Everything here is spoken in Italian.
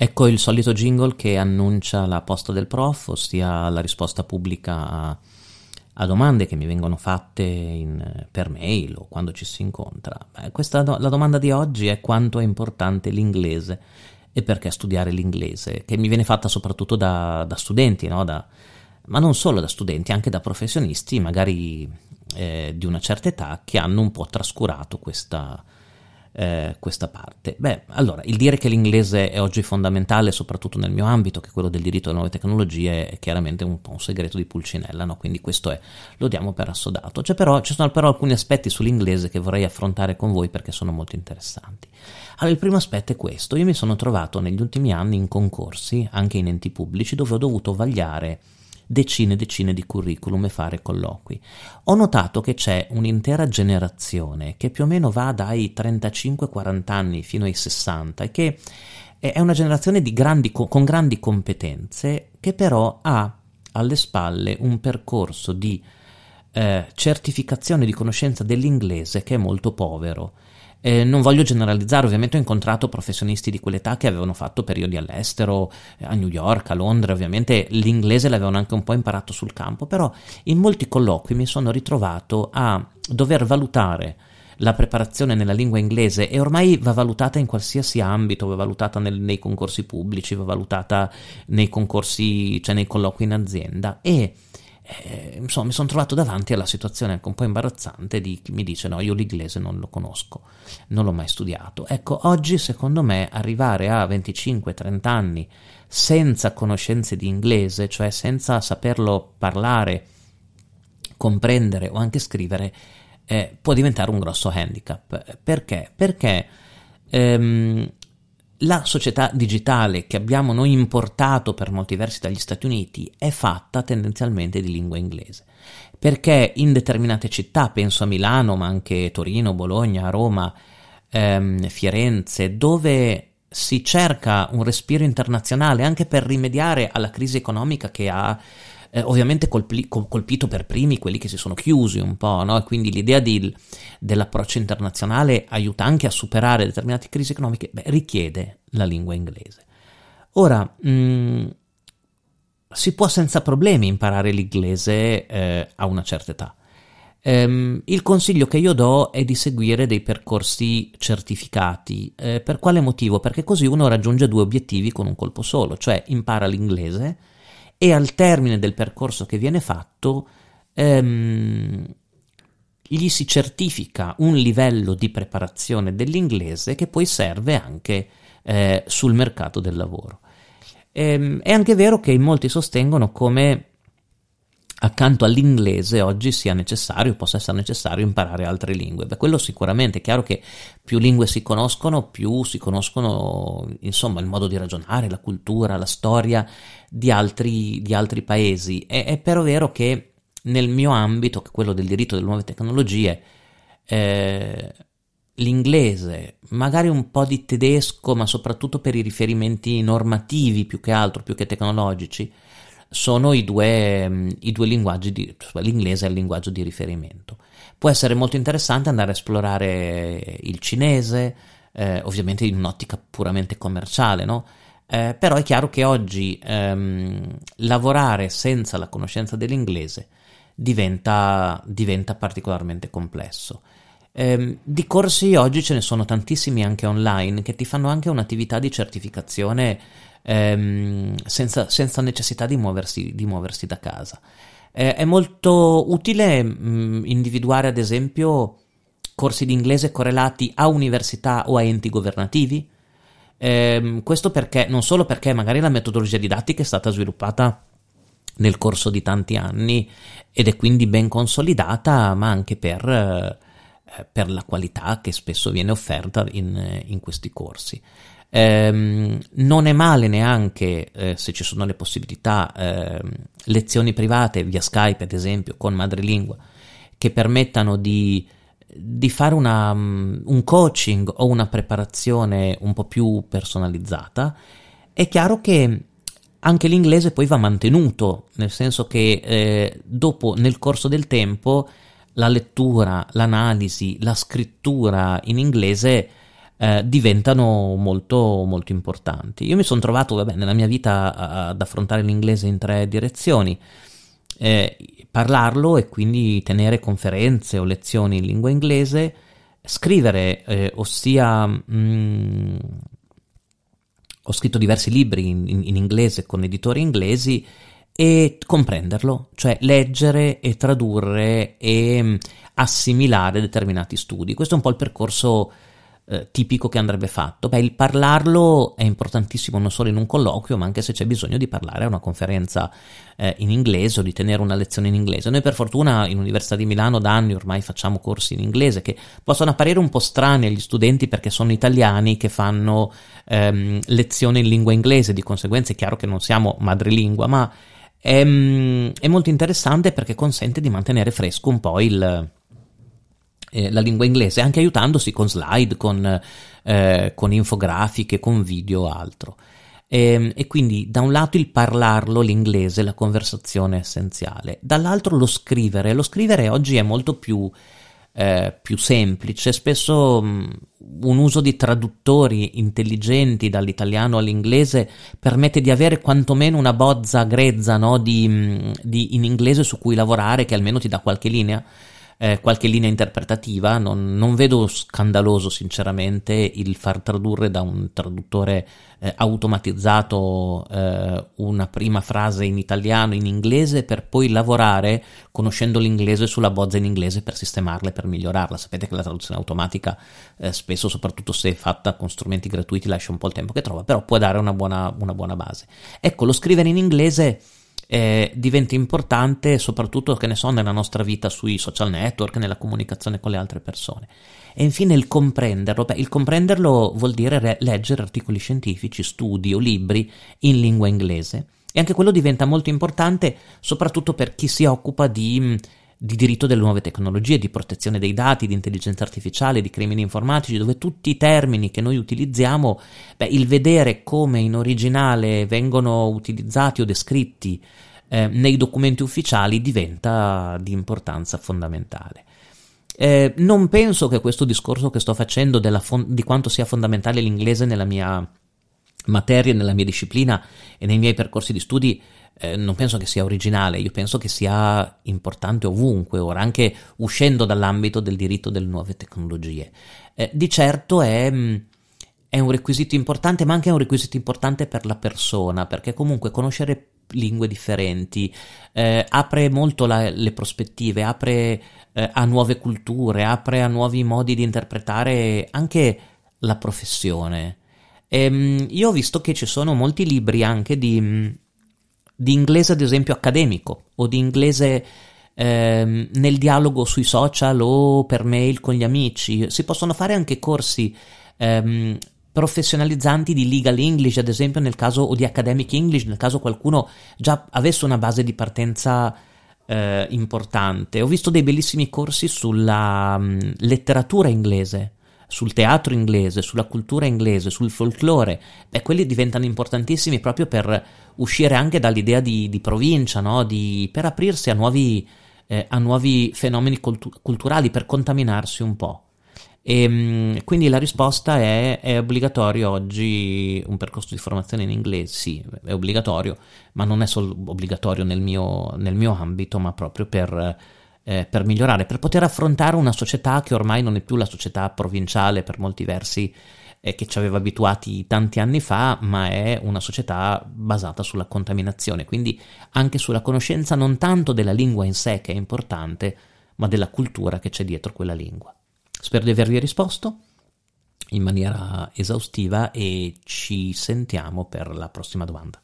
Ecco il solito jingle che annuncia la posta del prof, ossia la risposta pubblica a, a domande che mi vengono fatte in, per mail o quando ci si incontra. Questa, la domanda di oggi è quanto è importante l'inglese e perché studiare l'inglese, che mi viene fatta soprattutto da, da studenti, no? da, ma non solo da studenti, anche da professionisti, magari eh, di una certa età, che hanno un po' trascurato questa, eh, questa parte? Beh, allora, il dire che l'inglese è oggi fondamentale, soprattutto nel mio ambito, che è quello del diritto alle nuove tecnologie, è chiaramente un po' un segreto di Pulcinella, no? quindi questo è, lo diamo per assodato. C'è però, ci sono però alcuni aspetti sull'inglese che vorrei affrontare con voi perché sono molto interessanti. Allora, il primo aspetto è questo, io mi sono trovato negli ultimi anni in concorsi, anche in enti pubblici, dove ho dovuto vagliare decine e decine di curriculum e fare colloqui. Ho notato che c'è un'intera generazione che più o meno va dai 35-40 anni fino ai 60 e che è una generazione grandi, con grandi competenze che però ha alle spalle un percorso di eh, certificazione di conoscenza dell'inglese che è molto povero eh, non voglio generalizzare, ovviamente ho incontrato professionisti di quell'età che avevano fatto periodi all'estero, a New York, a Londra, ovviamente l'inglese l'avevano anche un po' imparato sul campo, però in molti colloqui mi sono ritrovato a dover valutare la preparazione nella lingua inglese e ormai va valutata in qualsiasi ambito, va valutata nel, nei concorsi pubblici, va valutata nei concorsi, cioè nei colloqui in azienda e eh, insomma, mi sono trovato davanti alla situazione anche un po' imbarazzante di chi mi dice no, io l'inglese non lo conosco, non l'ho mai studiato. Ecco, oggi secondo me arrivare a 25-30 anni senza conoscenze di inglese, cioè senza saperlo parlare, comprendere o anche scrivere, eh, può diventare un grosso handicap. Perché? Perché ehm, la società digitale che abbiamo noi importato per molti versi dagli Stati Uniti è fatta tendenzialmente di lingua inglese, perché in determinate città, penso a Milano, ma anche Torino, Bologna, Roma, ehm, Firenze, dove si cerca un respiro internazionale anche per rimediare alla crisi economica che ha eh, ovviamente colpi, colpito per primi quelli che si sono chiusi un po', no? quindi l'idea di, dell'approccio internazionale aiuta anche a superare determinate crisi economiche, beh, richiede la lingua inglese. Ora, mh, mm, si può senza problemi imparare l'inglese eh, a una certa età. Um, il consiglio che io do è di seguire dei percorsi certificati. Eh, per quale motivo? Perché così uno raggiunge due obiettivi con un colpo solo, cioè impara l'inglese e al termine del percorso che viene fatto ehm, gli si certifica un livello di preparazione dell'inglese che poi serve anche eh, sul mercato del lavoro. Ehm, è anche vero che molti sostengono come accanto all'inglese oggi sia necessario, possa essere necessario imparare altre lingue. Beh, quello sicuramente è chiaro che più lingue si conoscono, più si conoscono insomma il modo di ragionare, la cultura, la storia di altri, di altri paesi. È, è, però vero che nel mio ambito, che è quello del diritto delle nuove tecnologie, eh, l'inglese, magari un po' di tedesco, ma soprattutto per i riferimenti normativi più che altro, più che tecnologici, sono i due, mm, i due linguaggi, di, l'inglese è il linguaggio di riferimento. Può essere molto interessante andare a esplorare il cinese, eh, ovviamente in un'ottica puramente commerciale, no? Eh, però è chiaro che oggi ehm, lavorare senza la conoscenza dell'inglese diventa, diventa particolarmente complesso. Eh, di corsi oggi ce ne sono tantissimi anche online che ti fanno anche un'attività di certificazione ehm, senza, senza, necessità di muoversi, di muoversi da casa. Eh, è molto utile mh, mm, individuare, ad esempio, corsi di inglese correlati a università o a enti governativi. Eh, questo perché, non solo perché magari la metodologia didattica è stata sviluppata nel corso di tanti anni ed è quindi ben consolidata, ma anche per, eh, per la qualità che spesso viene offerta in, in questi corsi. Ehm, non è male neanche, eh, se ci sono le possibilità, eh, lezioni private via Skype, ad esempio, con madrelingua, che permettano di, di fare una, um, un coaching o una preparazione un po' più personalizzata. È chiaro che anche l'inglese poi va mantenuto, nel senso che eh, dopo, nel corso del tempo, la lettura, l'analisi, la scrittura in inglese eh, diventano molto, molto importanti. Io mi sono trovato vabbè, nella mia vita ad affrontare l'inglese in tre direzioni. Eh, parlarlo e quindi tenere conferenze o lezioni in lingua inglese, scrivere, eh, ossia mh, mm, ho scritto diversi libri in, in, in inglese con editori inglesi e comprenderlo, cioè leggere e tradurre e mm, assimilare determinati studi. Questo è un po' il percorso eh, tipico che andrebbe fatto. Beh, il parlarlo è importantissimo non solo in un colloquio, ma anche se c'è bisogno di parlare a una conferenza eh, in inglese o di tenere una lezione in inglese. Noi per fortuna in Università di Milano da anni ormai facciamo corsi in inglese che possono apparire un po' strani agli studenti perché sono italiani che fanno ehm, lezioni in lingua inglese, di conseguenza è chiaro che non siamo madrelingua, ma è, mm, è molto interessante perché consente di mantenere fresco un po' il eh, la lingua inglese, anche aiutandosi con slide, con, eh, con infografiche, con video o altro. E, ehm, e, quindi da un lato il parlarlo, l'inglese, la conversazione è essenziale, dall'altro lo scrivere. Lo scrivere oggi è molto più, eh, più semplice, spesso mh, un uso di traduttori intelligenti dall'italiano all'inglese permette di avere quantomeno una bozza grezza no, di, di, in inglese su cui lavorare che almeno ti dà qualche linea eh, qualche linea interpretativa, non, non, vedo scandaloso sinceramente il far tradurre da un traduttore eh, automatizzato eh, una prima frase in italiano, in inglese, per poi lavorare conoscendo l'inglese sulla bozza in inglese per sistemarla e per migliorarla. Sapete che la traduzione automatica eh, spesso, soprattutto se fatta con strumenti gratuiti, lascia un po' il tempo che trova, però può dare una buona, una buona base. Ecco, lo scrivere in inglese eh, diventa importante soprattutto, che ne so, nella nostra vita sui social network, nella comunicazione con le altre persone. E infine il comprenderlo. Beh, il comprenderlo vuol dire re- leggere articoli scientifici, studi o libri in lingua inglese. E anche quello diventa molto importante soprattutto per chi si occupa di, di diritto delle nuove tecnologie, di protezione dei dati, di intelligenza artificiale, di crimini informatici, dove tutti i termini che noi utilizziamo, beh, il vedere come in originale vengono utilizzati o descritti eh, nei documenti ufficiali diventa di importanza fondamentale. Eh, non penso che questo discorso che sto facendo fon- di quanto sia fondamentale l'inglese nella mia materia, nella mia disciplina e nei miei percorsi di studi, eh, non penso che sia originale, io penso che sia importante ovunque, ora anche uscendo dall'ambito del diritto delle nuove tecnologie. Eh, di certo è, mm, è un requisito importante, ma anche un requisito importante per la persona, perché comunque conoscere lingue differenti, eh, apre molto la, le prospettive, apre eh, a nuove culture, apre a nuovi modi di interpretare anche la professione. E, ehm, io ho visto che ci sono molti libri anche di, di inglese, ad esempio, accademico o di inglese ehm, nel dialogo sui social o per mail con gli amici. Si possono fare anche corsi ehm, professionalizzanti di legal English, ad esempio nel caso, o di academic English, nel caso qualcuno già avesse una base di partenza eh, importante. Ho visto dei bellissimi corsi sulla um, letteratura inglese, sul teatro inglese, sulla cultura inglese, sul folklore. Beh, quelli diventano importantissimi proprio per uscire anche dall'idea di, di provincia, no? di, per aprirsi a nuovi, eh, a nuovi fenomeni cultu- culturali, per contaminarsi un po'. E, ehm, quindi la risposta è: è obbligatorio oggi un percorso di formazione in inglese? Sì, è obbligatorio, ma non è solo obbligatorio nel mio, nel mio ambito, ma proprio per, eh, per, migliorare, per poter affrontare una società che ormai non è più la società provinciale per molti versi eh, che ci aveva abituati tanti anni fa, ma è una società basata sulla contaminazione, quindi anche sulla conoscenza non tanto della lingua in sé che è importante, ma della cultura che c'è dietro quella lingua. Spero di avervi risposto in maniera esaustiva e ci sentiamo per la prossima domanda.